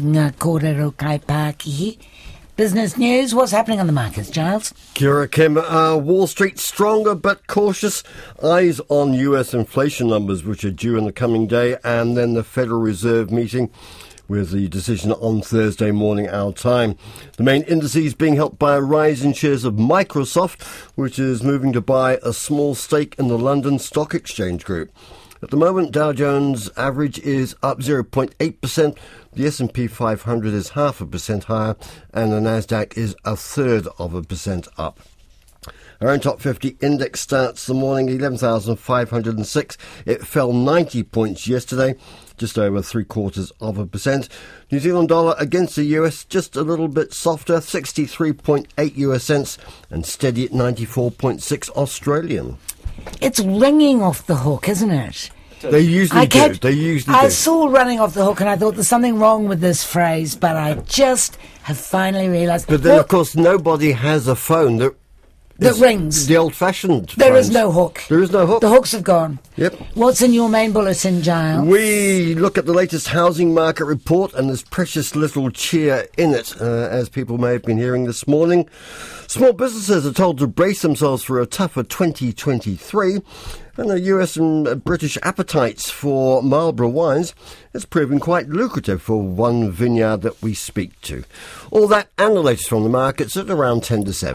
Ngā kōrero kai Pākihi. Business news, what's happening on the markets, Giles? Kia Kim. Uh, Wall Street stronger but cautious. Eyes on US inflation numbers, which are due in the coming day, and then the Federal Reserve meeting with the decision on Thursday morning our time. The main indices being helped by a rise in shares of Microsoft, which is moving to buy a small stake in the London Stock Exchange Group. At the moment, Dow Jones average is up 0.8%. The S&P 500 is half a percent higher, and the Nasdaq is a third of a percent up. Our own top 50 index starts the morning 11,506. It fell 90 points yesterday, just over three quarters of a percent. New Zealand dollar against the US just a little bit softer, 63.8 US cents, and steady at 94.6 Australian. It's ringing off the hook, isn't it? They usually I do. kept, They usually I do. saw running off the hook and I thought there's something wrong with this phrase, but I just have finally realised. But then, Well, of course, nobody has a phone that That is rings. The old-fashioned. there is no hook. There is no hook. The hooks have gone. Yep. What's in your main bulletin, Giles? We look at the latest housing market report, and there's precious little cheer in it, uh, as people may have been hearing this morning. Small businesses are told to brace themselves for a tougher 2023, and the US and uh, British appetites for Marlborough wines is proving quite lucrative for one vineyard that we speak to. All that and the latest from the markets at around 10 to 7.